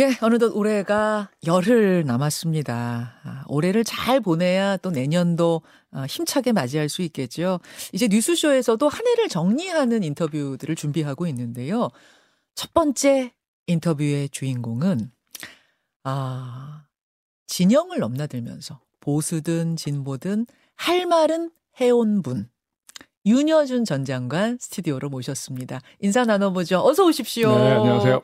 예, 어느덧 올해가 열흘 남았습니다. 아, 올해를 잘 보내야 또 내년도 아, 힘차게 맞이할 수 있겠죠. 이제 뉴스쇼에서도 한 해를 정리하는 인터뷰들을 준비하고 있는데요. 첫 번째 인터뷰의 주인공은, 아, 진영을 넘나들면서 보수든 진보든 할 말은 해온 분. 윤여준 전 장관 스튜디오로 모셨습니다. 인사 나눠보죠. 어서 오십시오. 네, 안녕하세요.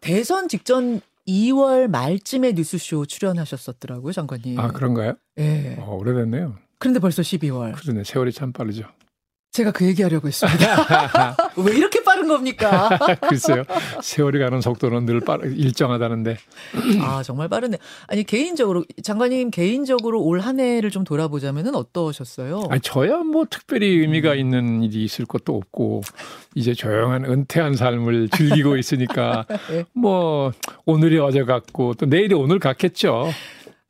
대선 직전 2월 말쯤에 뉴스쇼 출연하셨었더라고요, 장관님. 아, 그런가요? 예. 네. 어, 오래됐네요. 그런데 벌써 12월. 그러네. 세월이 참 빠르죠. 제가 그 얘기하려고 했습니다. 왜 이렇게 겁니까? 글쎄요. 세월이 가는 속도는 늘 빠르, 일정하다는데. 아, 정말 빠르네. 아니, 개인적으로, 장관님 개인적으로 올 한 해를 좀 돌아보자면은 어떠셨어요? 아니, 저야 뭐 특별히 의미가 있는 일이 있을 것도 없고, 이제 조용한 은퇴한 삶을 즐기고 있으니까, 네. 뭐, 오늘이 어제 같고, 또 내일이 오늘 같겠죠.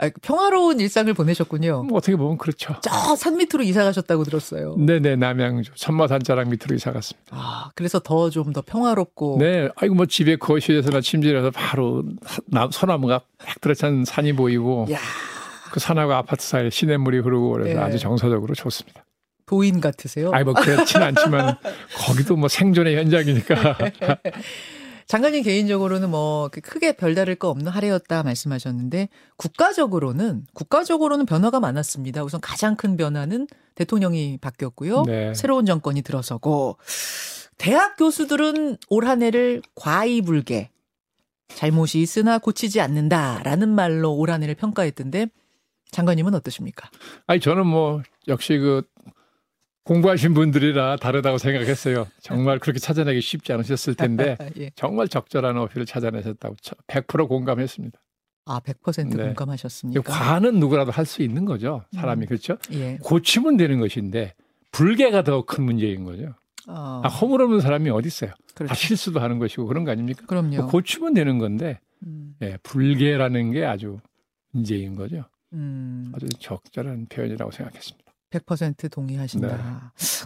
아, 평화로운 일상을 보내셨군요. 뭐 어떻게 보면 그렇죠. 저 산 밑으로 이사 가셨다고 들었어요. 네네, 남양주 천마산자락 밑으로 이사 갔습니다. 아, 그래서 더 좀더 평화롭고. 네, 아이고 뭐 집에 거실에서나 침실에서 바로 소나무가 딱 들어찬 산이 보이고. 야. 그 산하고 아파트 사이에 시냇물이 흐르고 그래서 네. 아주 정서적으로 좋습니다. 도인 같으세요? 아니 뭐 그렇진 않지만 거기도 뭐 생존의 현장이니까. 장관님 개인적으로는 뭐 크게 별다를 거 없는 할 해였다 말씀하셨는데 국가적으로는 국가적으로는 변화가 많았습니다. 우선 가장 큰 변화는 대통령이 바뀌었고요. 네. 새로운 정권이 들어서고 대학 교수들은 올 한 해를 과이불개 잘못이 있으나 고치지 않는다라는 말로 올 한 해를 평가했던데 장관님은 어떠십니까? 아니 저는 뭐 역시 그 공부하신 분들이라 다르다고 생각했어요. 정말 그렇게 찾아내기 쉽지 않으셨을 텐데 예. 정말 적절한 어필을 찾아내셨다고 100% 공감했습니다. 아, 100% 네. 공감하셨습니까? 과는 누구라도 할 수 있는 거죠. 사람이 음. 그렇죠? 예. 고치면 되는 것인데 불개가 더 큰 문제인 거죠. 어. 아, 허물없는 사람이 어디 있어요? 그렇죠. 다 실수도 하는 것이고 그런 거 아닙니까? 그럼요. 뭐 고치면 되는 건데 음. 예, 불개라는 게 아주 문제인 거죠. 음. 아주 적절한 표현이라고 생각했습니다. 100% 동의하신다. 네.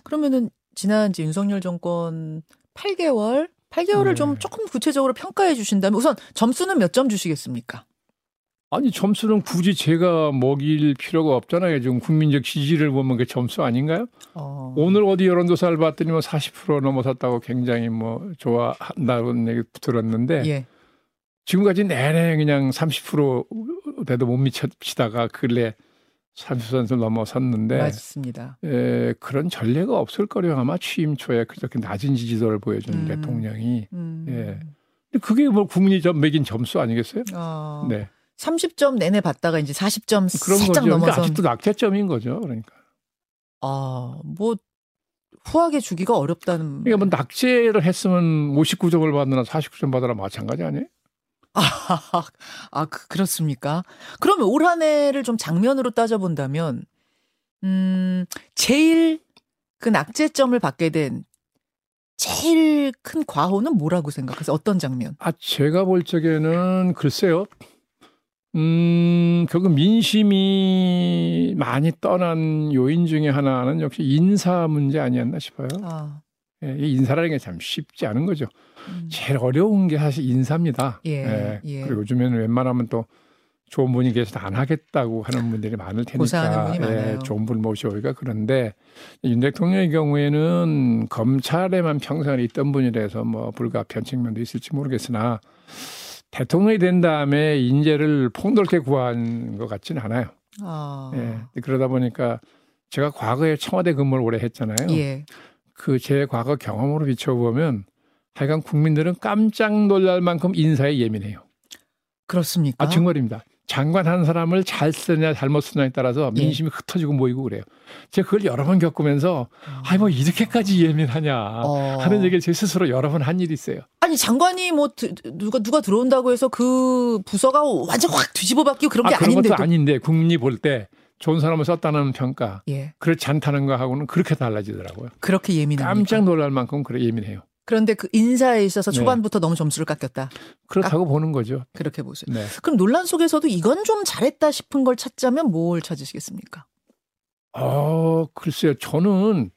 그러면은 지난 이제 윤석열 정권 8개월, 8개월을 네. 좀 조금 구체적으로 평가해 주신다면 우선 점수는 몇 점 주시겠습니까? 아니 점수는 굳이 제가 먹일 필요가 없잖아요. 지금 국민적 지지를 보면 그 점수 아닌가요? 어. 오늘 어디 여론조사를 봤더니 뭐 40% 넘어섰다고 굉장히 뭐 좋아한다는 얘기 들었는데 예. 지금까지 내내 그냥 30%대도 못 미치다가 근래 30선수 넘어섰는데 맞습니다. 에, 그런 전례가 없을 거려 아마 취임 초에 그렇게 낮은 지지도를 보여주는 음. 대통령이 음. 예. 근데 그게 뭐 국민이 점 매긴 점수 아니겠어요? 어. 네. 30점 내내 받다가 이제 40점 그런 살짝. 넘어서 그러니까 아직도 낙제점인 거죠. 그러니까. 아, 뭐 후하게 주기가 어렵다는. 그러니까 뭐 낙제를 했으면 59점을 받느나 49점 받으라 마찬가지 아니에요? 아, 아 그, 그렇습니까? 그러면 올 한 해를 좀 장면으로 따져본다면, 음, 제일 그 낙제점을 받게 된 제일 큰 과호는 뭐라고 생각하세요? 어떤 장면? 아, 제가 볼 적에는 글쎄요. 음, 결국 민심이 많이 떠난 요인 중에 하나는 역시 인사 문제 아니었나 싶어요. 아. 예, 인사라는 게 참 쉽지 않은 거죠. 음. 제일 어려운 게 사실 인사입니다. 예, 예. 예. 그리고 요즘에는 웬만하면 또 좋은 분이 계셔서 안 하겠다고 하는 분들이 많을 테니까 예, 좋은 분 모셔오기가 그런데 윤 대통령의 경우에는 검찰에만 평생을 있던 분이라서 뭐 불가피한 측면도 있을지 모르겠으나 대통령이 된 다음에 인재를 폭넓게 구한 것 같지는 않아요. 아. 예. 그러다 보니까 제가 과거에 청와대 근무를 오래 했잖아요. 예. 그 제 과거 경험으로 비춰보면 하여간 국민들은 깜짝 놀랄 만큼 인사에 예민해요. 그렇습니까? 아, 정말입니다. 장관 한 사람을 잘 쓰냐 잘못 쓰냐에 따라서 예. 민심이 예. 흩어지고 모이고 그래요. 제가 그걸 여러 번 겪으면서 어. 아이 뭐 이렇게까지 예민하냐 어. 하는 얘기를 제 스스로 여러 번 한 일이 있어요. 아니 장관이 뭐 누가 누가 들어온다고 해서 그 부서가 완전 확 뒤집어 바뀌고 그런 게 아, 그런 아닌데 것도 아닌데 국민이 볼 때 좋은 사람을 썼다는 평가, 예. 그렇지 않다는 거하고는 그렇게 달라지더라고요. 그렇게 예민합니까? 깜짝 놀랄 만큼 그래 예민해요. 그런데 그 인사에 있어서 네. 초반부터 네. 너무 점수를 깎였다. 그렇다고 깎... 보는 거죠. 그렇게 보세요. 네. 그럼 논란 속에서도 이건 좀 잘했다 싶은 걸 찾자면 뭘 찾으시겠습니까? 어, 글쎄요. 저는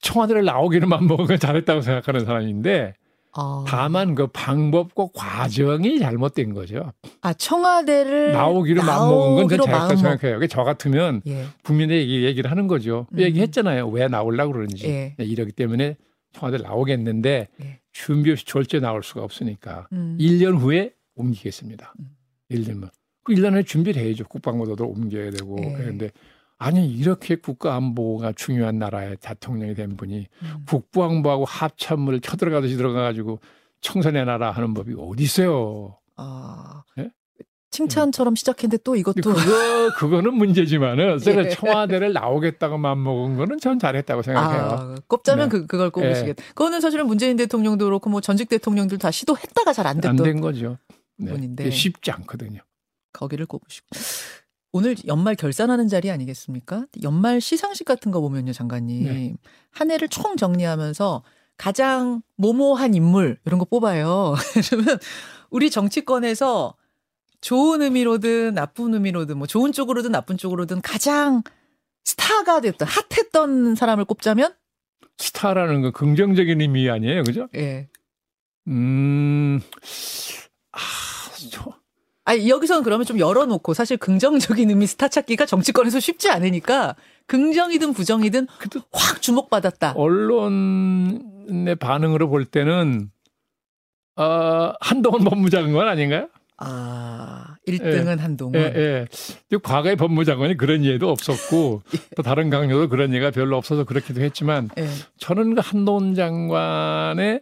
청와대를 나오기는만 먹은 건 잘했다고 생각하는 사람인데 아. 다만 그 방법과 과정이 잘못된 거죠. 아 청와대를 나오기로 맘먹은 건 나오기로 전 제가 마음먹- 생각해요. 저 같으면 예. 국민에게 얘기를 하는 거죠. 음. 얘기했잖아요. 왜 나오려고 그러는지. 예. 이러기 때문에 청와대 나오겠는데 예. 준비 없이 졸제 나올 수가 없으니까 음. 1년 후에 옮기겠습니다. 음. 1년만. 그 1년 후에 준비를 해야죠. 국방부도 옮겨야 되고. 예. 그런데 아니 이렇게 국가 안보가 중요한 나라의 대통령이 된 분이 음. 국방부하고 합참을 쳐들어가듯이 들어가가지고 청산해 나라 하는 법이 어디 있어요. 아. 예? 칭찬처럼 시작했는데 또 이것도 그거 그거는 문제지만은 제가 예. 청와대를 나오겠다고 맘 먹은 거는 전 잘했다고 생각해요. 아, 꼽자면 네. 그, 그걸 꼽으시겠다. 그거는 사실은 문재인 대통령도 그렇고 뭐 전직 대통령들 다 시도했다가 잘안안 됐던 된 거죠. 네. 부분인데. 그게 쉽지 않거든요. 거기를 꼽으시고. 오늘 연말 결산하는 자리 아니겠습니까? 연말 시상식 같은 거 보면요, 장관님. 네. 한 해를 총 정리하면서 가장 모모한 인물 이런 거 뽑아요. 그러면 우리 정치권에서 좋은 의미로든 나쁜 의미로든 뭐 좋은 쪽으로든 나쁜 쪽으로든 가장 스타가 됐던 핫했던 사람을 꼽자면 스타라는 건 긍정적인 의미 아니에요, 그죠? 예. 음, 아, 저, 아 여기서는 그러면 좀 열어놓고 사실 긍정적인 의미 스타 찾기가 정치권에서 쉽지 않으니까 긍정이든 부정이든 확 주목받았다. 언론의 반응으로 볼 때는 어, 한동훈 법무장관 아닌가요? 아, 1등은 한동훈. 예, 예. 과거의 법무장관이 그런 예도 없었고 또 다른 강요도 그런 예가 별로 없어서 그렇기도 했지만 예. 저는 그 한동훈 장관의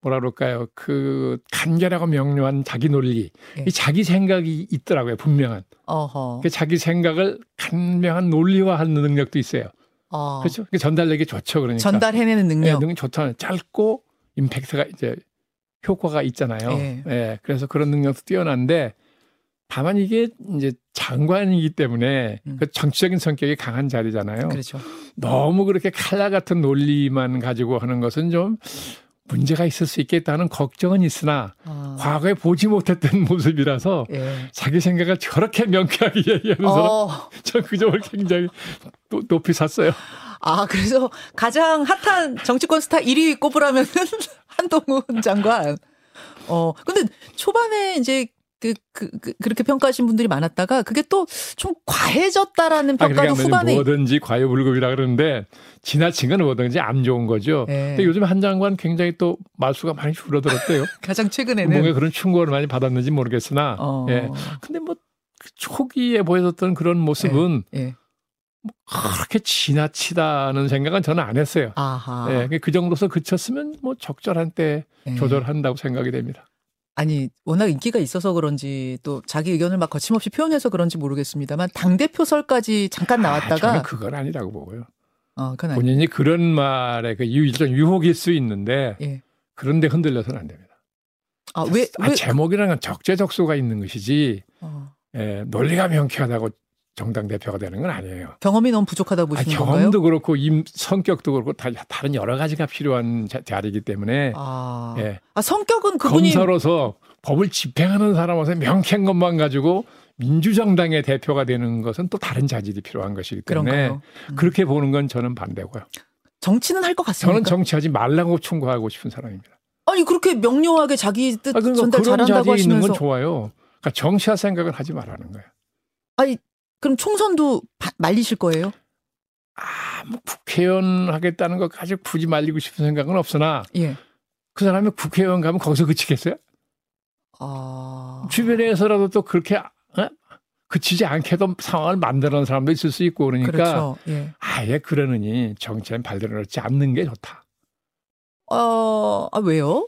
뭐라 그럴까요? 그 간결하고 명료한 자기 논리, 예. 이 자기 생각이 있더라고요, 분명한. 어허. 그 자기 생각을 간명한 논리화하는 능력도 있어요. 어. 그렇죠? 그 전달력이 좋죠, 그러니까. 전달해내는 예, 능력. 능력 좋잖아요. 짧고 임팩트가 이제 효과가 있잖아요. 예. 예. 그래서 그런 능력도 뛰어난데 다만 이게 이제 장관이기 때문에 음. 그 정치적인 성격이 강한 자리잖아요. 그렇죠. 너무 그렇게 칼라 같은 논리만 가지고 하는 것은 좀 문제가 있을 수 있겠다는 걱정은 있으나 아. 과거에 보지 못했던 모습이라서 예. 자기 생각을 저렇게 명쾌하게 얘기하는 사람 어. 전그 점을 굉장히 노- 높이 샀어요. 아, 그래서 가장 핫한 정치권 스타 1위 꼽으라면은 한동훈 장관. 어, 근데 초반에 이제 그, 그, 그, 그렇게 평가하신 분들이 많았다가 그게 또 좀 과해졌다라는 아, 평가도 그러니까 후반에. 뭐든지 과유불급이라 그러는데 지나친 건 뭐든지 안 좋은 거죠. 예. 근데 요즘 한 장관 굉장히 또 말수가 많이 줄어들었대요. 가장 최근에는. 뭔가 그런 충고를 많이 받았는지 모르겠으나. 어. 예. 근데 뭐그 초기에 보여줬던 그런 모습은 예. 그렇게 지나치다는 생각은 저는 안 했어요. 아하. 예. 그 정도서 그쳤으면 뭐 적절한 때 예. 조절한다고 생각이 됩니다. 아니 워낙 인기가 있어서 그런지 또 자기 의견을 막 거침없이 표현해서 그런지 모르겠습니다만 당 대표설까지 잠깐 아, 나왔다가 저는 그건 아니라고 보고요. 어 그건 아니. 본인이 그런 말에 그 유- 일종 유혹일 수 있는데 예. 그런데 흔들려서는 안 됩니다. 아 왜 아, 왜? 제목이라는 건 적재적소가 있는 것이지 어, 예, 논리가 명쾌하다고 정당 대표가 되는 건 아니에요. 경험이 너무 부족하다고 아, 보시는 건가요? 경험도 그렇고 임 성격도 그렇고 다, 다른 여러 가지가 필요한 자, 자리이기 때문에 아, 예, 아 성격은 그분이 검사로서 법을 집행하는 사람으로서 명쾌한 것만 가지고 민주정당의 대표가 되는 것은 또 다른 자질이 필요한 것이기 때문에? 음. 그렇게 보는 건 저는 반대고요. 정치는 할 것 같습니까? 저는 정치하지 말라고 충고하고 싶은 사람입니다. 아니 그렇게 명료하게 자기 뜻 아, 그러니까 전달 잘한다고 하시면서 건 좋아요. 그러니까 정치할 생각을 하지 말라는 거예요. 아니 그럼 총선도 바- 말리실 거예요? 아, 뭐 국회의원 하겠다는 것까지 굳이 말리고 싶은 생각은 없으나 예. 그 사람이 국회의원 가면 거기서 그치겠어요? 아 주변에서라도 또 그렇게 어? 그치지 않게도 상황을 만드는 사람도 있을 수 있고 그러니까 그렇죠. 예. 아예 그러느니 정치엔 발들을 넣지 않는 게 좋다. 어, 아 왜요?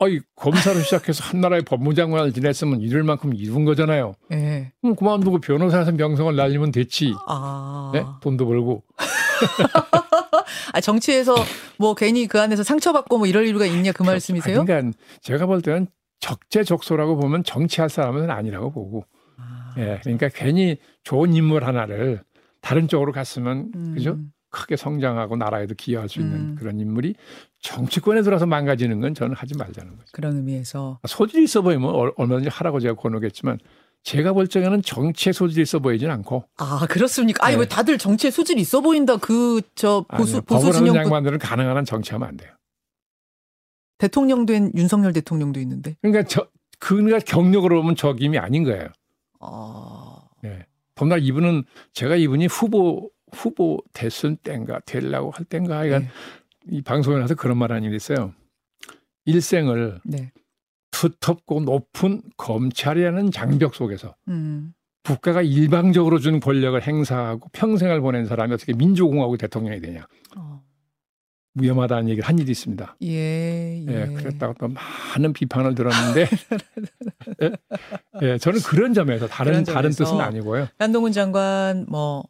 어이 검사로 시작해서 한나라의 법무장관을 지냈으면 이룰 만큼 이룬 거잖아요. 예. 그럼 그만두고 변호사에서 명성을 날리면 됐지. 아. 네? 돈도 벌고. 아, 정치에서 뭐 괜히 그 안에서 상처받고 뭐 이럴 이유가 있냐 그 말씀이세요? 아, 그러니까 제가 볼 때는 적재적소라고 보면 정치할 사람은 아니라고 보고. 아. 예. 그러니까 괜히 좋은 인물 하나를 다른 쪽으로 갔으면 음. 그죠? 크게 성장하고 나라에도 기여할 수 있는 음. 그런 인물이 정치권에 들어서 망가지는 건 저는 하지 말자는 거죠. 그런 의미에서 소질이 있어 보이면 얼- 얼마든지 하라고 제가 권하겠지만 제가 볼 적에는 정치에 소질이 있어 보이진 않고 아 그렇습니까? 아니 네. 왜 다들 정치에 소질 있어 보인다 그 저 보수 아니요, 보수 진영 장관들은 가능한 한 정치하면 안 돼요. 대통령 된 윤석열 대통령도 있는데. 그러니까 저 그가 경력으로 보면 적임이 아닌 거예요. 어. 예. 더나 이분은 제가 이분이 후보 후보 됐을 땐가 되려고 할 땐가 하여간 네. 이 방송에 나서 그런 말 한 일이 있어요. 일생을 네. 두텁고 높은 검찰이라는 장벽 속에서 음. 국가가 일방적으로 준 권력을 행사하고 평생을 보낸 사람이 어떻게 민주공화국 대통령이 되냐. 어. 위험하다는 얘기를 한 일이 있습니다. 예, 예. 예, 그랬다고 또 많은 비판을 들었는데, 예, 예, 저는 그런 점에서 다른 그런 다른 점에서. 뜻은 아니고요. 한동훈 장관 뭐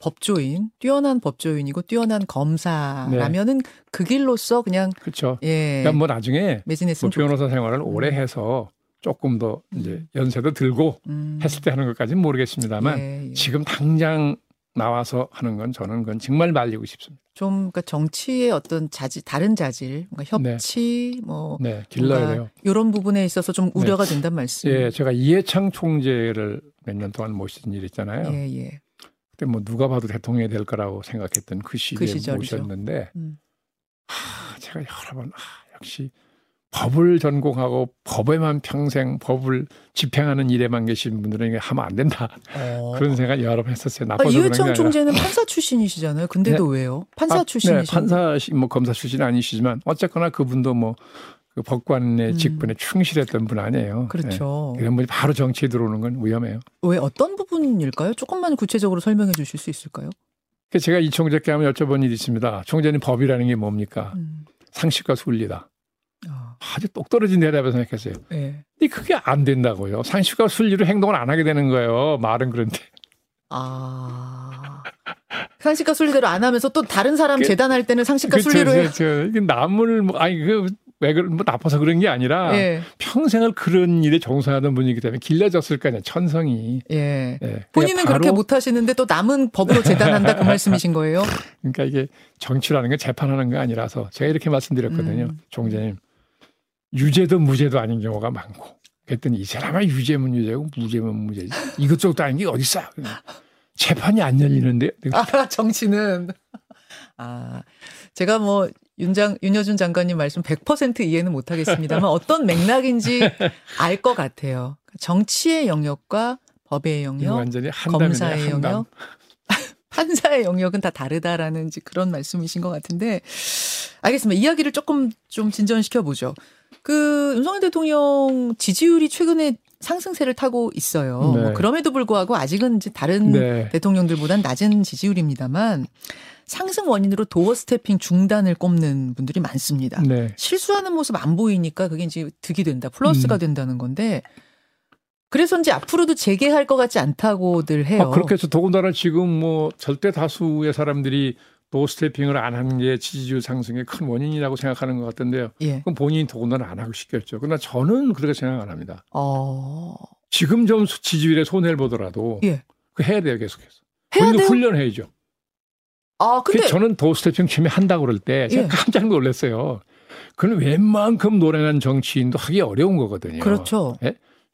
법조인, 뛰어난 법조인이고 뛰어난 검사라면은 그 길로서 그냥 그렇죠. 예. 그러니까 뭐 나중에 뭐 변호사 생활을 오래 해서 조금 더 이제 연세도 들고 음. 했을 때 하는 것까지는 모르겠습니다만 예, 예. 지금 당장 나와서 하는 건 저는 그건 정말 말리고 싶습니다. 좀 그러니까 정치의 어떤 자질 다른 자질, 뭔가 네. 협치 뭐 네, 길러야 돼요. 이런 부분에 있어서 좀 우려가 된단 말씀. 예, 제가 이해창 총재를 몇 년 동안 모신 일 있잖아요. 예, 예. 그때 뭐 누가 봐도 대통령이 될 거라고 생각했던 그 시기에 시절이죠. 모셨는데 음. 하, 제가 여러 번 아, 역시 법을 전공하고 법에만 평생 법을 집행하는 일에만 계신 분들은 이게 하면 안 된다 어. 그런 생각 여러 번 했었어요. 아, 나빠서 게 이회창. 총재는 판사 출신이시잖아요. 근데도 왜요? 판사 아, 출신이신 네, 판사 뭐 검사 출신 아니시지만 어쨌거나 그분도 뭐 그 법관의 음. 직분에 충실했던 분 아니에요. 그렇죠. 네. 이런 분이 바로 정치에 들어오는 건 위험해요. 왜 어떤 부분일까요? 조금만 구체적으로 설명해 주실 수 있을까요? 그래서 제가 이 총재께 한번 여쭤본 일이 있습니다. 총재님 법이라는 게 뭡니까? 음. 상식과 순리다. 아, 아주 똑 떨어진 대답을 생각했어요. 예. 근데 그게 안 된다고요. 상식과 순리로 행동을 안 하게 되는 거예요. 말은 그런데. 아. 상식과 순리대로 안 하면서 또 다른 사람 그- 재단할 때는 상식과 그쵸, 순리로 해. 저, 저, 이게 남을 뭐 아니 그 왜 그런 뭐 나빠서 그런 게 아니라 예. 평생을 그런 일에 종사하던 분이기 때문에 길러졌을 거 아니에요. 천성이. 예. 예. 본인은 그러니까 그렇게 못 하시는데 또 남은 법으로 재단한다 그 말씀이신 거예요? 그러니까 이게 정치라는 게 재판하는 거 아니라서 제가 이렇게 말씀드렸거든요. 음. 총재님. 유죄도 무죄도 아닌 경우가 많고. 그랬더니 이 사람아 유죄면 유죄고 무죄면 무죄지. 이것저것 아닌 게 어딨어. 재판이 안 열리는데요. 아, 정치는. 아, 제가 뭐, 윤장, 윤여준 장관님 말씀 100% 이해는 못 하겠습니다만 어떤 맥락인지 알 것 같아요. 정치의 영역과 법의 영역, 완전히. 검사의 한담. 영역, 판사의 영역은 다 다르다라는 그런 말씀이신 것 같은데, 알겠습니다. 이야기를 조금 좀 진전시켜 보죠. 그 윤석열 대통령 지지율이 최근에 상승세를 타고 있어요. 네. 뭐 그럼에도 불구하고 아직은 이제 다른 네. 대통령들보단 낮은 지지율입니다만 상승 원인으로 도어 스태핑 중단을 꼽는 분들이 많습니다. 네. 실수하는 모습 안 보이니까 그게 이제 득이 된다, 플러스가 음. 된다는 건데 그래서인지 앞으로도 재개할 것 같지 않다고들 해요. 아, 그렇게 해서 더군다나 지금 뭐 절대 다수의 사람들이 도 스태핑을 안 하는 게 지지율 상승의 큰 원인이라고 생각하는 것 같던데요. 예. 그럼 본인이 더군다나 안 하고 싶겠죠. 그러나 저는 그렇게 생각 안 합니다. 어. 지금 좀 지지율에 손해를 보더라도 예. 그 해야 돼요 계속해서. 해야 본인도 돼요? 훈련해야죠. 아, 근데 그래서 저는 도 스태핑 처음에 한다고 그럴 때 제가 예. 깜짝 놀랐어요. 그건 웬만큼 노련한 정치인도 하기 어려운 거거든요. 그렇죠.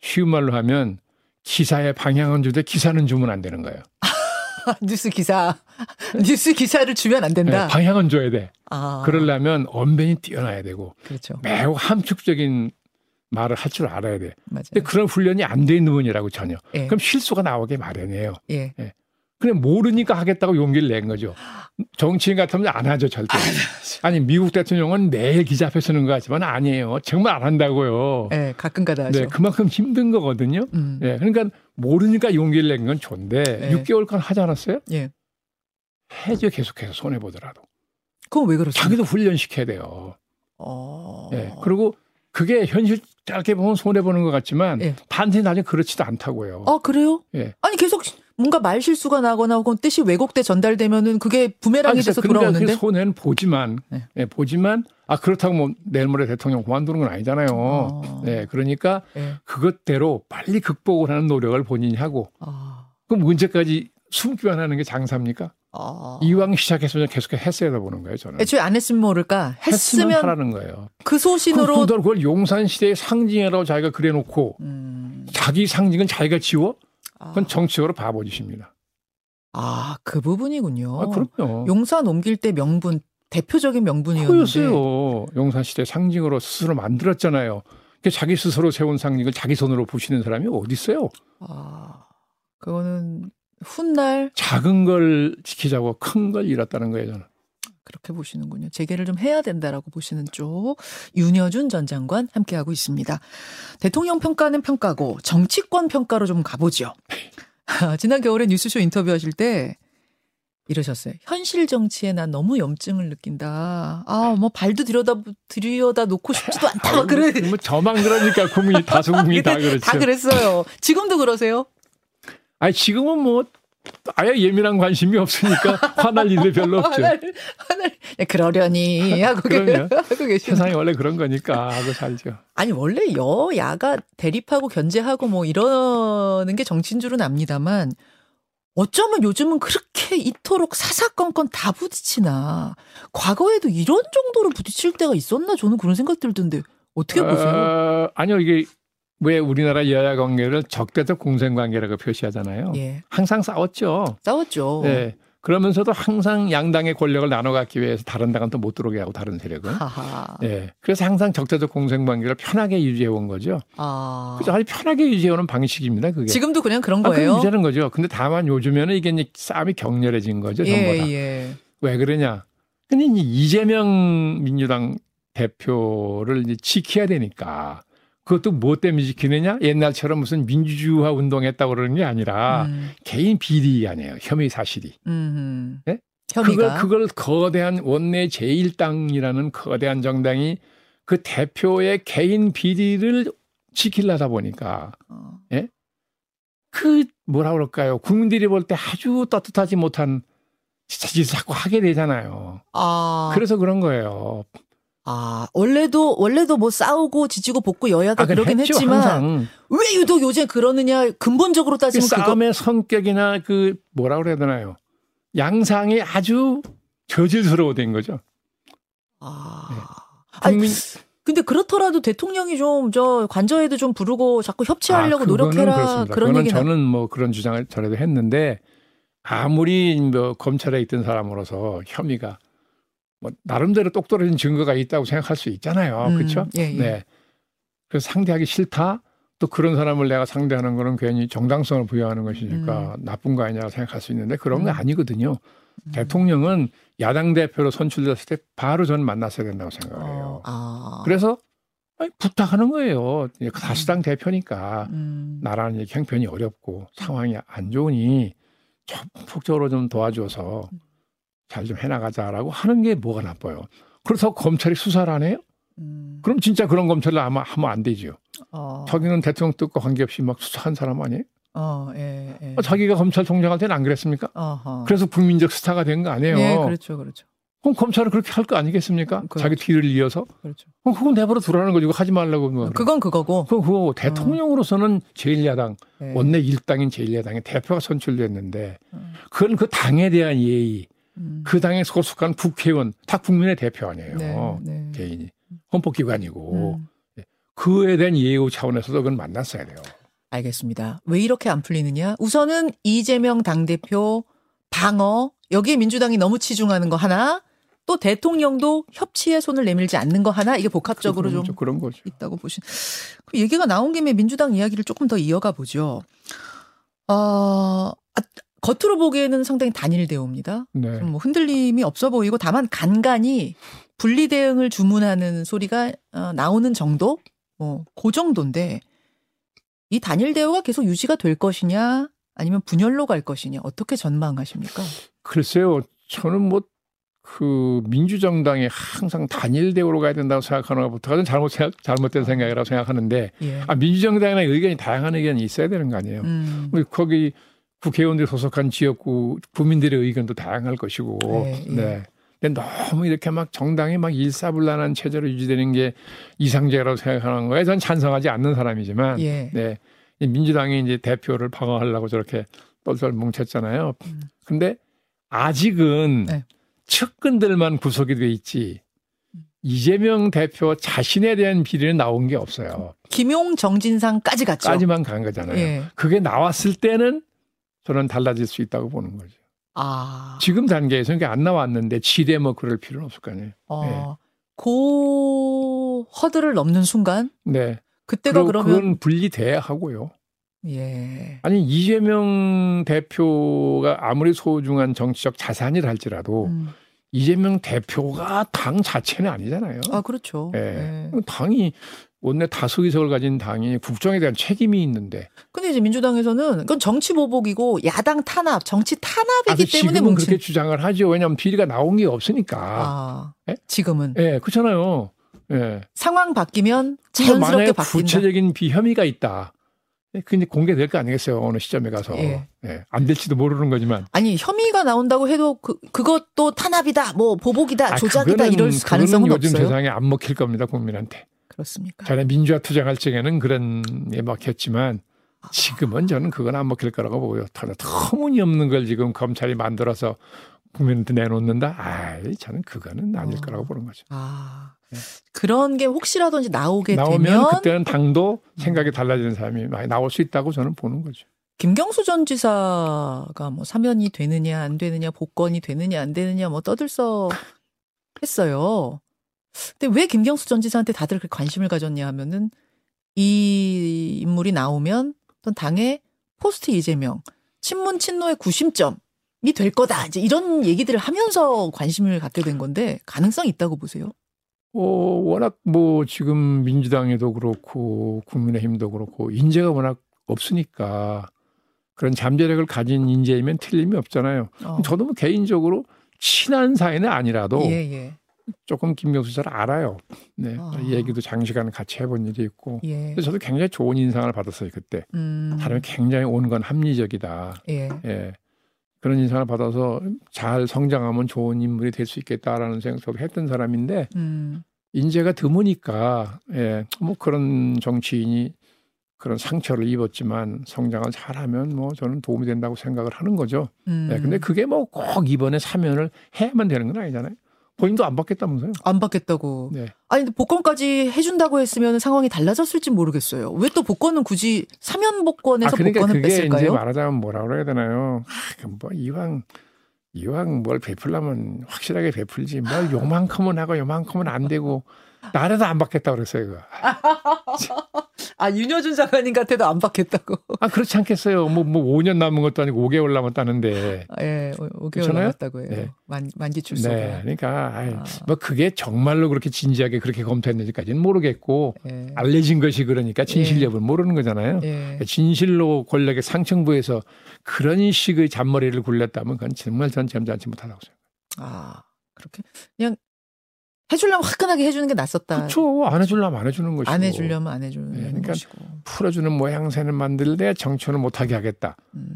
쉬운 말로 하면 기사의 방향은 주되 기사는 주면 안 되는 거예요. 뉴스 기사 뉴스 기사를 주면 안 된다. 네, 방향은 줘야 돼. 아. 그러려면 언변이 뛰어나야 되고 그렇죠. 매우 함축적인 말을 할 줄 알아야 돼. 맞아요. 근데 그런 훈련이 안 돼 있는 분이라고 전혀. 예. 그럼 실수가 나오게 마련해요. 예. 그냥 모르니까 하겠다고 용기를 낸 거죠. 정치인 같으면 안 하죠, 절대. 아니, 미국 대통령은 매일 기자 앞에 서는 거 같지만 아니에요. 정말 안 한다고요. 예, 가끔가다 하죠. 네, 그만큼 힘든 거거든요. 음. 네, 그러니까 모르니까 용기를 낸 건 좋은데 네. 6개월간 하지 않았어요? 예. 해죠, 계속해서 손해보더라도. 그건 왜 그렇죠? 자기도 훈련시켜야 돼요. 어. 예. 그리고 그게 현실 짧게 보면 손해 보는 것 같지만 예. 반드시 나중에 그렇지도 않다고요. 아, 그래요? 예. 아니 계속 뭔가 말 실수가 나거나 혹은 뜻이 왜곡돼 전달되면은 그게 부메랑이 돼서 그러니까 그 돌아오는데. 손해는 보지만, 네. 예, 보지만, 아, 그렇다고 뭐 내일 모레 대통령 그만두는 건 아니잖아요. 어. 네, 그러니까 예. 그것대로 빨리 극복을 하는 노력을 본인이 하고, 아. 그럼 문제까지 숨기만 하는 게 장사입니까? 아. 이왕 시작했으면 계속 했어야 보는 거예요, 저는. 애초에 안 했으면 모를까 했으면 했으면 하라는 거예요. 그 소신으로 그걸 용산시대의 상징이라고 자기가 그려놓고, 음. 자기 상징은 자기가 지워? 아. 그건 정치적으로 바보짓입니다. 아, 그 부분이군요. 아, 그럼요. 용산 옮길 때 명분 대표적인 명분이었는데. 그였어요. 용산 시대 상징으로 스스로 만들었잖아요. 자기 스스로 세운 상징을 자기 손으로 부시는 사람이 어디 있어요? 아, 그거는 훗날 작은 걸 지키자고 큰 걸 잃었다는 거예요, 저는. 그렇게 보시는군요. 재개를 좀 해야 된다라고 보시는 쪽 윤여준 전 장관 함께하고 있습니다. 대통령 평가는 평가고 정치권 평가로 좀 가보죠. 지난 겨울에 뉴스쇼 인터뷰하실 때 이러셨어요. 현실 정치에 난 너무 염증을 느낀다. 아, 뭐 발도 들여다 들여다 놓고 싶지도 않다. 아, 그래. 뭐 저만 그러니까 국민이 다수 국민이 다 그렇죠. 다 그랬어요. 지금도 그러세요? 아니 지금은 뭐 아예 예민한 관심이 없으니까 화날 일이 별로 없죠. 화날, 화날, 네, 그러려니 하고. 하고 계시 세상이 원래 그런 거니까 하고 살죠. 아니 원래 여야가 대립하고 견제하고 뭐 이러는 게 정치인 줄은 압니다만 어쩌면 요즘은 그렇게 이토록 사사건건 다 부딪히나 과거에도 이런 정도로 부딪힐 때가 있었나 저는 그런 생각 들던데 어떻게 보세요? 어, 아니요 이게 왜 우리나라 여야 관계를 적대적 공생 관계라고 표시하잖아요. 예. 항상 싸웠죠. 싸웠죠. 네. 그러면서도 항상 양당의 권력을 나눠 갖기 위해서 다른 당은 또 못 들어오게 하고 다른 세력은. 하하. 예. 그래서 항상 적대적 공생 관계를 편하게 유지해 온 거죠. 아. 그래서 아주 편하게 유지해 오는 방식입니다. 그게. 지금도 그냥 그런 거예요. 아, 유지하는 거죠. 근데 다만 요즘에는 이게 이제 싸움이 격렬해진 거죠. 예, 전보다. 예. 왜 그러냐? 근데 이제 이재명 민주당 대표를 이제 지켜야 되니까 그것도 뭐 때문에 지키느냐? 옛날처럼 무슨 민주주의화 운동했다고 그러는 게 아니라 음. 개인 비리 아니에요. 혐의 사실이. 음. 네? 혐의가. 그걸, 그걸 거대한 원내 제1당이라는 거대한 정당이 그 대표의 개인 비리를 지키려다 보니까 어. 예? 그 뭐라 그럴까요? 국민들이 볼 때 아주 떳떳하지 못한 짓을 자꾸 하게 되잖아요. 아. 그래서 그런 거예요. 아, 원래도, 원래도 뭐 싸우고 지지고 볶고 여야가 아, 그러긴 했죠, 했지만 항상. 왜 유독 요새 그러느냐 근본적으로 따지면 그 싸움의 그거... 성격이나 그 뭐라 그래야 되나요? 양상이 아주 저질스러워된 거죠. 아. 네. 국민... 아니, 근데 그렇더라도 대통령이 좀 저 관저에도 좀 부르고 자꾸 협치하려고 아, 노력해라 그렇습니다. 그런 얘기 저는 뭐 그런 주장을 전에도 했는데 아무리 뭐 검찰에 있던 사람으로서 혐의가 뭐 나름대로 똑 떨어진 증거가 있다고 생각할 수 있잖아요. 음, 그렇죠? 예, 예. 네. 그래서 상대하기 싫다. 또 그런 사람을 내가 상대하는 거는 괜히 정당성을 부여하는 것이니까 음. 나쁜 거 아니냐고 생각할 수 있는데 그런 거 음. 아니거든요. 음. 대통령은 야당 대표로 선출됐을 때 바로 저는 만났어야 된다고 생각해요. 어, 아. 그래서 아니, 부탁하는 거예요. 다수당 음. 대표니까 음. 나라는 형편이 어렵고 상황이 안 좋으니 적극적으로 좀 도와줘서 잘 좀 해나가자라고 하는 게 뭐가 나빠요. 그래서 검찰이 수사를 안 해요? 음. 그럼 진짜 그런 검찰을 아마 하면 안 되죠. 어. 자기는 대통령 뜻과 관계없이 막 수사한 사람 아니에요? 어, 예, 예. 어, 자기가 검찰총장할 때는 안 그랬습니까? 어허. 그래서 국민적 스타가 된 거 아니에요? 예, 그렇죠, 그렇죠. 그럼 검찰은 그렇게 할 거 아니겠습니까? 그렇죠. 자기 뒤를 이어서. 그렇죠. 그럼 그건 내버려 두라는 거지. 하지 말라고. 뭐 그건 그거고. 그건 그거고. 대통령으로서는 제1야당, 네. 원내 1당인 제1야당의 대표가 선출됐는데, 음. 그건 그 당에 대한 예의, 음. 그 당에 소속한 국회의원 다 국민의 대표 아니에요. 네, 네. 개인이 헌법기관이고 음. 네. 그에 대한 예우 차원에서도 그건 만났어야 돼요. 알겠습니다. 왜 이렇게 안 풀리느냐? 우선은 이재명 당대표 방어 여기에 민주당이 너무 치중하는 거 하나 또 대통령도 협치에 손을 내밀지 않는 거 하나 이게 복합적으로 좀 그런 거죠. 있다고 보신. 그 얘기가 나온 김에 민주당 이야기를 조금 더 이어가 보죠. 어, 아, 겉으로 보기에는 상당히 단일 대우입니다. 네. 뭐 흔들림이 없어 보이고 다만 간간히 분리 대응을 주문하는 소리가 어, 나오는 정도, 뭐그 정도인데 이 단일 대우가 계속 유지가 될 것이냐, 아니면 분열로 갈 것이냐 어떻게 전망하십니까? 글쎄요, 저는 뭐. 그 민주정당이 항상 단일 대우로 가야 된다고 생각하는 것부터가 잘못 잘못된 생각이라고 생각하는데 예. 아 민주정당이나 의견이 다양한 의견이 있어야 되는 거 아니에요. 음. 거기 국회의원들이 소속한 지역구 국민들의 의견도 다양할 것이고 네. 예. 네. 근데 너무 이렇게 막 정당이 막 일사불란한 체제로 유지되는 게 이상적이라고 생각하는 거에 전 찬성하지 않는 사람이지만 예. 네. 민주당이 이제 대표를 방어하려고 저렇게 똘똘 뭉쳤잖아요. 음. 근데 아직은 네. 측근들만 구속이 돼 있지 이재명 대표 자신에 대한 비리는 나온 게 없어요. 김용 정진상까지 갔죠. 까지만 간 거잖아요. 예. 그게 나왔을 때는 저는 달라질 수 있다고 보는 거죠. 아. 지금 단계에서 이게 안 나왔는데 지대 뭐 그럴 필요는 없을 거 아니에요. 어. 고 허들을 넘는 순간 네. 그때가 그러면 그건 분리돼야 하고요. 예. 아니 이재명 대표가 아무리 소중한 정치적 자산이라 할지라도 음. 이재명 대표가 당 자체는 아니잖아요. 아 그렇죠. 예. 예. 당이 원내 다수 의석을 가진 당이 국정에 대한 책임이 있는데 근데 이제 민주당에서는 그건 정치 보복이고 야당 탄압, 정치 탄압이기 아주 때문에 뭉친. 그렇게 주장을 하죠. 왜냐하면 비리가 나온 게 없으니까. 아, 예? 지금은 예, 그렇잖아요. 예. 상황 바뀌면 자연스럽게 바뀐다. 구체적인 비혐의가 있다. 예, 그게 공개될 거 아니겠어요. 어느 시점에 가서. 예. 예, 안 될지도 모르는 거지만. 아니 혐의가 나온다고 해도 그 그것도 탄압이다, 뭐 보복이다, 아, 조작이다 그거는- 이럴 가능성은 요즘 없어요. 세상에 안 먹힐 겁니다. 국민한테. 그렇습니까? 전에 민주화 투쟁할 적에는 그런 게 먹혔지만 지금은 저는 그건 안 먹힐 거라고 보고요. 터- 터무니없는 걸 지금 검찰이 만들어서 국민한테 내놓는다? 아이, 저는 그거는 아닐 어. 거라고 보는 거죠. 아 그런 게 혹시라도 이제 나오게 네. 나오면 되면 그때는 당도 생각이 달라지는 사람이 많이 나올 수 있다고 저는 보는 거죠. 김경수 전 지사가 뭐 사면이 되느냐 안 되느냐 복권이 되느냐 안 되느냐 뭐 떠들썩 했어요. 근데 왜 김경수 전 지사한테 다들 그렇게 관심을 가졌냐 하면은 이 인물이 나오면 어떤 당의 포스트 이재명 친문 친노의 구심점 이 될 거다. 이제 이런 얘기들을 하면서 관심을 갖게 된 건데 가능성이 있다고 보세요. 어, 워낙 뭐 지금 민주당에도 그렇고 국민의힘도 그렇고 인재가 워낙 없으니까 그런 잠재력을 가진 인재이면 틀림이 없잖아요. 어. 저도 뭐 개인적으로 친한 사이는 아니라도 예, 예. 조금 김경수 잘 알아요. 네. 아. 이 얘기도 장시간 같이 해본 일이 있고. 예. 저도 굉장히 좋은 인상을 받았어요, 그때. 음. 사람이 굉장히 온건 합리적이다. 예. 예. 그런 인상을 받아서 잘 성장하면 좋은 인물이 될 수 있겠다라는 생각도 했던 사람인데, 음. 인재가 드무니까, 예. 뭐 그런 정치인이 그런 상처를 입었지만 성장을 잘하면 뭐 저는 도움이 된다고 생각을 하는 거죠. 음. 예. 근데 그게 뭐 꼭 이번에 사면을 해야만 되는 건 아니잖아요. 본인도 안 받겠다면서요. 안 받겠다고. 네. 아니 근데 복권까지 해준다고 했으면 상황이 달라졌을지 모르겠어요. 왜 또 복권은 굳이 사면 복권에서 아, 그러니까 복권을 그게 이제 뺐을까요? 말하자면 뭐라 그래야 되나요? 아, 그뭐 이왕 이왕 뭘 베풀려면 확실하게 베풀지 뭘 요만큼은 하고 요만큼은 안 되고 나라도 안 받겠다 그랬어요. 그거. 아 윤여준 장관님 같아도 안 받겠다고. 아 그렇지 않겠어요. 뭐뭐 5년 남은 것도 아니고 5개월 남았다는데. 아, 예, 5개월 그렇잖아요? 남았다고 해요. 네. 만, 만기 출소가. 네, 그러니까 아이, 아. 뭐 그게 정말로 그렇게 진지하게 그렇게 검토했는지까지는 모르겠고 예. 알려진 것이 그러니까 진실 여부를 모르는 거잖아요. 예. 진실로 권력의 상층부에서 그런 식의 잔머리를 굴렸다면 그건 정말 전 점잖지 못하다고 생각해요. 아 그렇게 그냥 해주려면 화끈하게 해주는 게 낫었다. 그렇죠. 안 해주려면 안 해주는 것이고. 안 해주려면 안 해주는 네, 그러니까 것이고. 풀어주는 모양새는 만들되 정치는 못하게 하겠다. 음.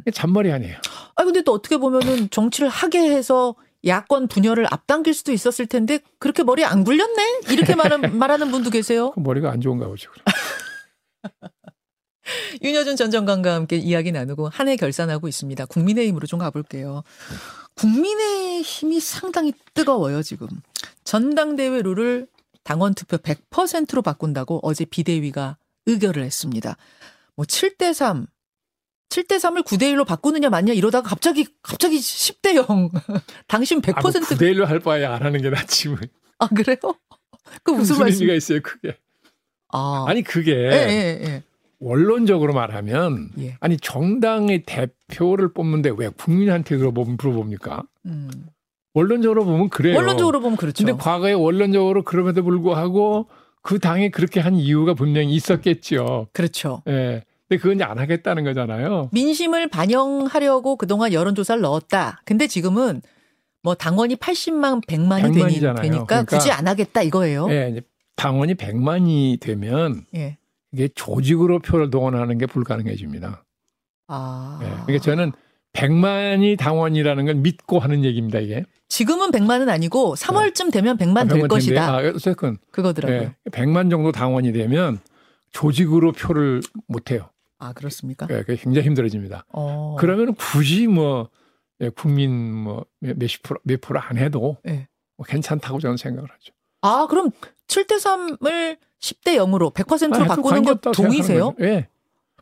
이게 잔머리 아니에요. 아 근데 또 어떻게 보면은 정치를 하게 해서 야권 분열을 앞당길 수도 있었을 텐데 그렇게 머리 안 굴렸네 이렇게 말은, 말하는 분도 계세요. 그 머리가 안 좋은가 보죠. 윤여준 전 장관과 함께 이야기 나누고 한 해 결산하고 있습니다. 국민의힘으로 좀 가볼게요. 국민의힘이 상당히 뜨거워요 지금. 전당대회 룰을 당원 투표 100%로 바꾼다고 어제 비대위가 의결을 했습니다. 뭐 7대 3, 7대 3을 9대 1로 바꾸느냐 맞냐 이러다가 갑자기 갑자기 10대 0. 당신 100% 아, 뭐 9대 1로 할 바에 안 하는 게 낫지. 뭐. 아 그래요? 그 무슨 무슨 말씀? 의미가 있어요, 그게. 아, 아니, 그게 예, 예, 예. 원론적으로 말하면 예. 아니, 정당의 대표를 뽑는데 왜 국민한테 물어보- 물어봅니까? 음. 원론적으로 보면 그래요. 원론적으로 보면 그렇죠. 근데 과거에 원론적으로 그럼에도 불구하고 그 당이 그렇게 한 이유가 분명히 있었겠죠. 그렇죠. 예. 근데 그건 이제 안 하겠다는 거잖아요. 민심을 반영하려고 그동안 여론조사를 넣었다. 근데 지금은 뭐 당원이 80만, 100만이 되니, 100만이잖아요. 되니까 그러니까 굳이 안 하겠다 이거예요. 예, 당원이 100만이 되면 예. 이게 조직으로 표를 동원하는 게 불가능해집니다. 아. 예. 그러니까 저는 100만이 당원이라는 걸 믿고 하는 얘기입니다, 이게. 지금은 100만은 아니고 3월쯤 되면 100만 될 100만 것이다. 아, 어쨌건 그거더라고요. 예. 100만 정도 당원이 되면 조직으로 표를 못 해요. 아, 그렇습니까? 예, 그게 굉장히 힘들어집니다. 어. 그러면 굳이 뭐 예, 국민 뭐 몇십 프로 몇 프로 안 해도 예. 뭐 괜찮다고 저는 생각을 하죠. 아, 그럼 7대 3을 10대 0으로 100%로 아, 바꾸는 거 관계없다고 동의세요? 예.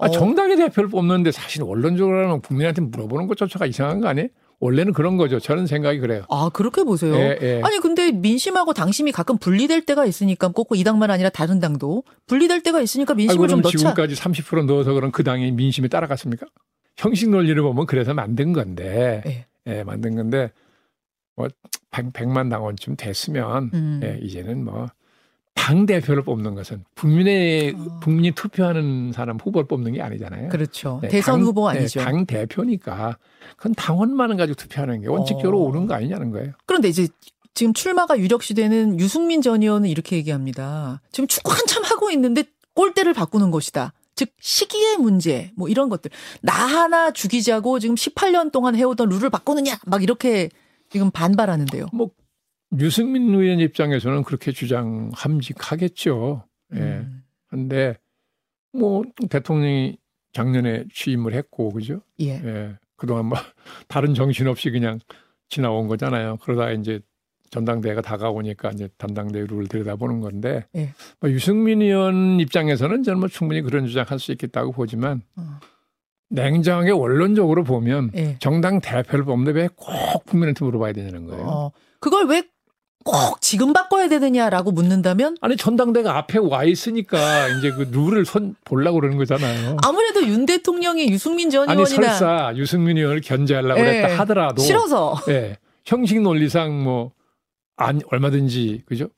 아, 어. 정당의 대표를 뽑는데 사실 원론적으로 하면 국민한테 물어보는 것조차가 이상한 거 아니에요? 원래는 그런 거죠. 저는 생각이 그래요. 아, 그렇게 보세요. 예, 예. 아니, 근데 민심하고 당심이 가끔 분리될 때가 있으니까 꼭 이 당만 아니라 다른 당도 분리될 때가 있으니까 민심을 좀 그럼 넣자. 지금까지 30% 넣어서 그럼 그 당이 민심에 따라갔습니까? 형식 논리를 보면 그래서 만든 건데, 예. 예, 만든 건데, 뭐, 100, 만 당원쯤 됐으면, 음. 예, 이제는 뭐, 당 대표를 뽑는 것은 국민의, 어. 국민이 투표하는 사람 후보를 뽑는 게 아니잖아요. 그렇죠. 네, 대선 당- 후보 네, 아니죠. 당 대표니까 그건 당원만을 가지고 투표하는 게 원칙적으로 어. 옳은 거 아니냐는 거예요. 그런데 이제 지금 출마가 유력시되는 유승민 전 의원은 이렇게 얘기합니다. 지금 축구 한참 하고 있는데 골대를 바꾸는 것이다. 즉 시기의 문제 뭐 이런 것들 나 하나 죽이자고 지금 18년 동안 해오던 룰을 바꾸느냐 막 이렇게 지금 반발하는데요. 뭐 유승민 의원 입장에서는 그렇게 주장함직하겠죠. 예. 음, 근데 뭐 대통령이 작년에 취임을 했고 그죠? 예. 예. 그동안 뭐 다른 정신 없이 그냥 지나온 거잖아요. 그러다가 이제 전당대회가 다가오니까 이제 전당대회 룰을 들여다보는 건데 예. 뭐 유승민 의원 입장에서는 저는 뭐 충분히 그런 주장할 수 있겠다고 보지만 어, 냉정하게 원론적으로 보면 예. 정당 대표를 뽑는데 왜 꼭 국민한테 물어봐야 되냐는 거예요. 어, 그걸 왜 꼭 지금 바꿔야 되느냐라고 묻는다면 아니 전당대가 앞에 와 있으니까 이제 그 룰을 손 보려고 그러는 거잖아요. 아무래도 윤 대통령이 유승민 전 아니 의원이나 설사 유승민 의원을 견제하려고 예. 그랬다 하더라도 싫어서 예, 형식 논리상 뭐 안, 얼마든지 그죠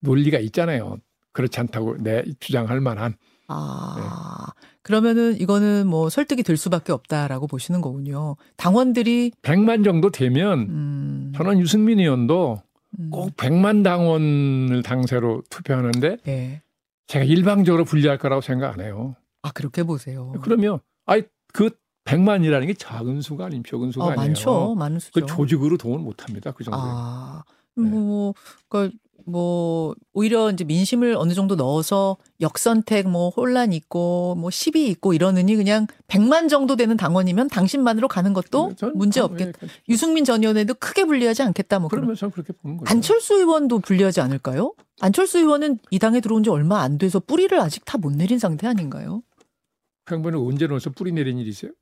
논리가 있잖아요. 그렇지 않다고 내 주장할 만한 아, 그러면은 이거는 뭐 설득이 될 수밖에 없다라고 보시는 거군요. 당원들이 100만 정도 되면 음, 저는 유승민 의원도 음, 꼭 100만 당원을 당세로 투표하는데 예. 제가 일방적으로 분리할 거라고 생각 안 해요. 아 그렇게 보세요. 그러면 아이 그 100만이라는 게 작은 수가 아닌 적은 수가 어, 아니에요. 많죠, 많은 수죠. 그 조직으로 동원 못 합니다. 그 정도. 아, 네. 뭐, 그러니까 뭐 오히려 이제 민심을 어느 정도 넣어서 역선택 뭐 혼란 있고 뭐 시비 있고 이러느니 그냥 100만 정도 되는 당원이면 당신만으로 가는 것도 문제 없겠다. 유승민 전 의원에도 크게 불리하지 않겠다 뭐. 그러면 저는 그렇게 보는 거죠. 안철수 의원도 불리하지 않을까요? 안철수 의원은 이 당에 들어온 지 얼마 안 돼서 뿌리를 아직 다 못 내린 상태 아닌가요? 그 양반은 언제 넣어서 뿌리 내린 일이 있어요?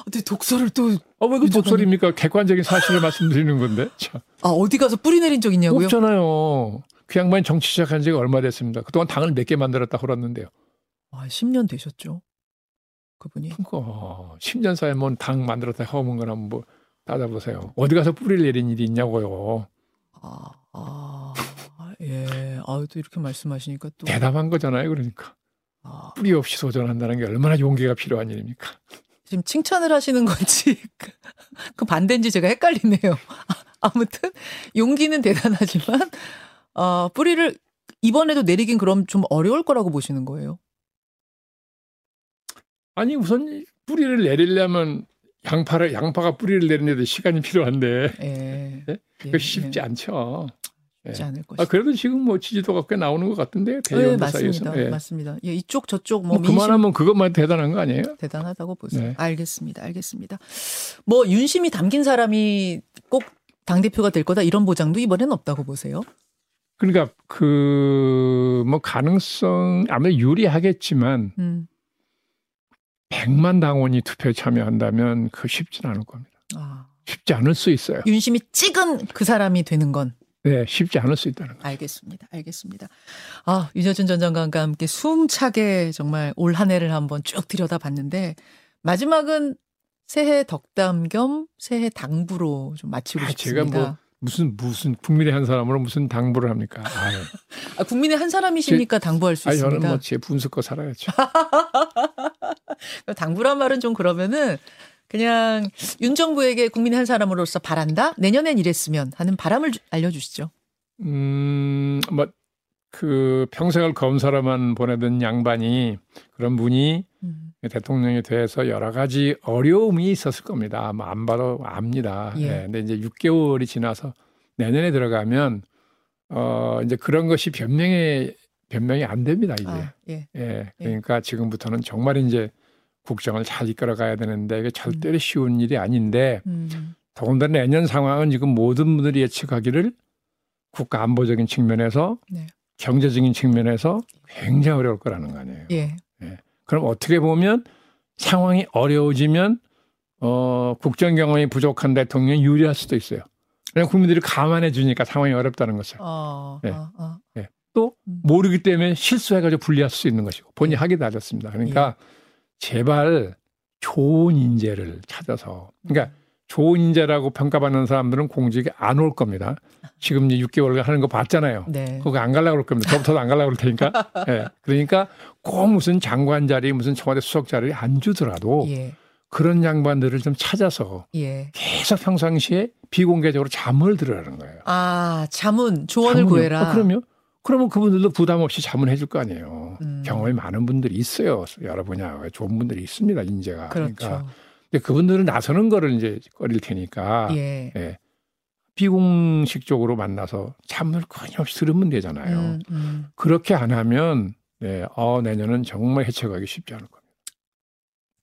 어떻게 독서를 또, 아, 왜그 독설입니까? 객관적인 사실을 말씀드리는 건데. 참. 아, 어디 가서 뿌리 내린 적 있냐고요? 없잖아요. 그 양반이 정치 시작한 지가 얼마 됐습니다. 그동안 당을 몇 개 만들었다 그러는데요. 아, 10년 되셨죠. 그분이. 그러니까 10년 사이에 뭐당 만들었다 해오는 거나 뭐 따져보세요. 어디 가서 뿌리를 내린 일이 있냐고요. 아, 아, 예. 아, 또 이렇게 말씀하시니까 또. 대담한 거잖아요. 그러니까. 아, 뿌리 없이 도전한다는 게 얼마나 용기가 필요한 일입니까? 지금 칭찬을 하시는 건지, 그- 그 반대인지 제가 헷갈리네요. 아무튼, 용기는 대단하지만, 아, 뿌리를 이번에도 내리긴 그럼 좀 어려울 거라고 보시는 거예요. 아니 우선 뿌리를 내리려면 양파를 양파가 뿌리를 내리는데도 시간이 필요한데 예. 네? 예, 그 쉽지 예. 않죠. 쉽지 않을 아 것이다. 그래도 지금 뭐 지지도가 꽤 나오는 것 같은데 네, 대의원들 사이에서. 맞습니다. 예. 맞습니다. 예, 이쪽 저쪽 뭐 뭐 민심 그만하면 그것만 대단한 거 아니에요? 대단하다고 보세요. 네. 알겠습니다. 알겠습니다. 뭐 윤심이 담긴 사람이 꼭 당 대표가 될 거다 이런 보장도 이번엔 없다고 보세요. 그러니까 그 뭐 가능성 아무래도 유리하겠지만 음. 100만 당원이 투표에 참여한다면 그 쉽지는 않을 겁니다. 아. 쉽지 않을 수 있어요. 윤심이 찍은 그 사람이 되는 건 네, 쉽지 않을 수 있다는 거. 알겠습니다. 알겠습니다. 아, 윤여준 전 장관과 함께 숨차게 정말 올 한 해를 한번 쭉 들여다봤는데 마지막은 새해 덕담 겸 새해 당부로 좀 마치고 아, 싶습니다. 제가 뭐 무슨 무슨 국민의 한 사람으로 무슨 당부를 합니까? 아, 국민의 한 사람이시니까 당부할 수 아니 있습니다. 저는 뭐제 분석거 살아야죠. 당부란 말은 좀 그러면은 그냥 윤 정부에게 국민의 한 사람으로서 바란다. 내년엔 이랬으면 하는 바람을 주- 알려주시죠. 음, 뭐, 그 평생을 검사로만 보내던 양반이 그런 분이 음. 대통령이 돼서 여러 가지 어려움이 있었을 겁니다. 아마 안 봐도 압니다. 예. 예. 근데 이제 6개월이 지나서 내년에 들어가면 어 이제 그런 것이 변명이 변명이 안 됩니다. 이제. 아, 예. 예. 그러니까 지금부터는 정말 이제 국정을 잘 이끌어 가야 되는데 이게 절대로 쉬운 일이 아닌데 음. 더군다나 내년 상황은 지금 모든 분들이 예측하기를 국가 안보적인 측면에서 네. 경제적인 측면에서 굉장히 어려울 거라는 거 아니에요. 예. 그럼 어떻게 보면 상황이 어려워지면 어, 국정 경험이 부족한 대통령이 유리할 수도 있어요. 그냥 국민들이 감안해 주니까 상황이 어렵다는 것을. 어, 네. 어, 어. 또 음. 모르기 때문에 실수해가지고 불리할 수 있는 것이고 본인이 하기 낮았습니다. 그러니까 제발 좋은 인재를 찾아서 그러니까 좋은 인재라고 평가받는 사람들은 공직에 안 올 겁니다. 지금 이제 6개월 하는 거 봤잖아요. 네. 거기 안 가려고 그럴 겁니다. 저부터도 안 가려고 그럴 테니까. 예. 그러니까 꼭 무슨 장관 자리, 무슨 청와대 수석 자리 안 주더라도 예. 그런 양반들을 좀 찾아서 예. 계속 평상시에 비공개적으로 잠을 들으라는 거예요. 아, 자문 조언을 자문이요. 구해라. 아, 그럼요. 그러면 그분들도 부담 없이 자문해 줄 거 아니에요. 음. 경험이 많은 분들이 있어요. 여러 분야에 좋은 분들이 있습니다. 인재가. 그렇죠. 그러니까 근데 그분들은 나서는 거를 이제 꺼릴 테니까 예. 예. 비공식 적으로 만나서 자문을 끊임없이 들으면 되잖아요. 음, 음. 그렇게 안 하면 네, 어, 내년은 정말 해쳐가기 쉽지 않을 겁니다.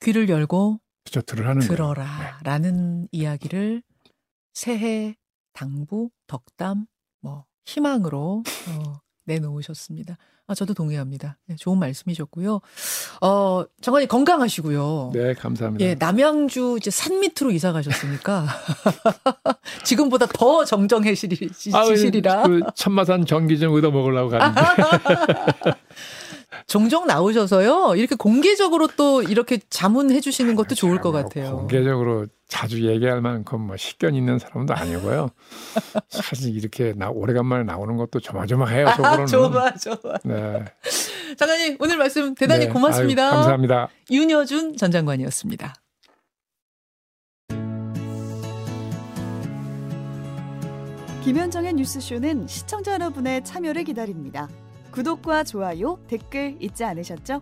귀를 열고 그렇죠. 들으라는 거예요. 네. 들어라라는 이야기를 새해 당부, 덕담, 뭐 희망으로 어, 내놓으셨습니다. 아, 저도 동의합니다. 네, 좋은 말씀이셨고요. 어, 장관님 건강하시고요. 네, 감사합니다. 예, 남양주 이제 산 밑으로 이사 가셨으니까 지금보다 더 정정해지시리라. 그 천마산 전기 좀 얻어 먹으려고 가는데. 종종 나오셔서요. 이렇게 공개적으로 또 이렇게 자문해 주시는 것도 좋을 것뭐 같아요. 공개적으로 자주 얘기할 만큼 뭐 식견 있는 사람도 아니고요. 사실 이렇게 나 오래간만에 나오는 것도 조마조마해요. 속으로는. 좋아, 좋아. 네. 장관님, 오늘 말씀 대단히 네. 고맙습니다. 아유, 감사합니다. 윤여준 전 장관이었습니다. 김현정의 뉴스쇼는 시청자 여러분의 참여를 기다립니다. 구독과 좋아요, 댓글 잊지 않으셨죠?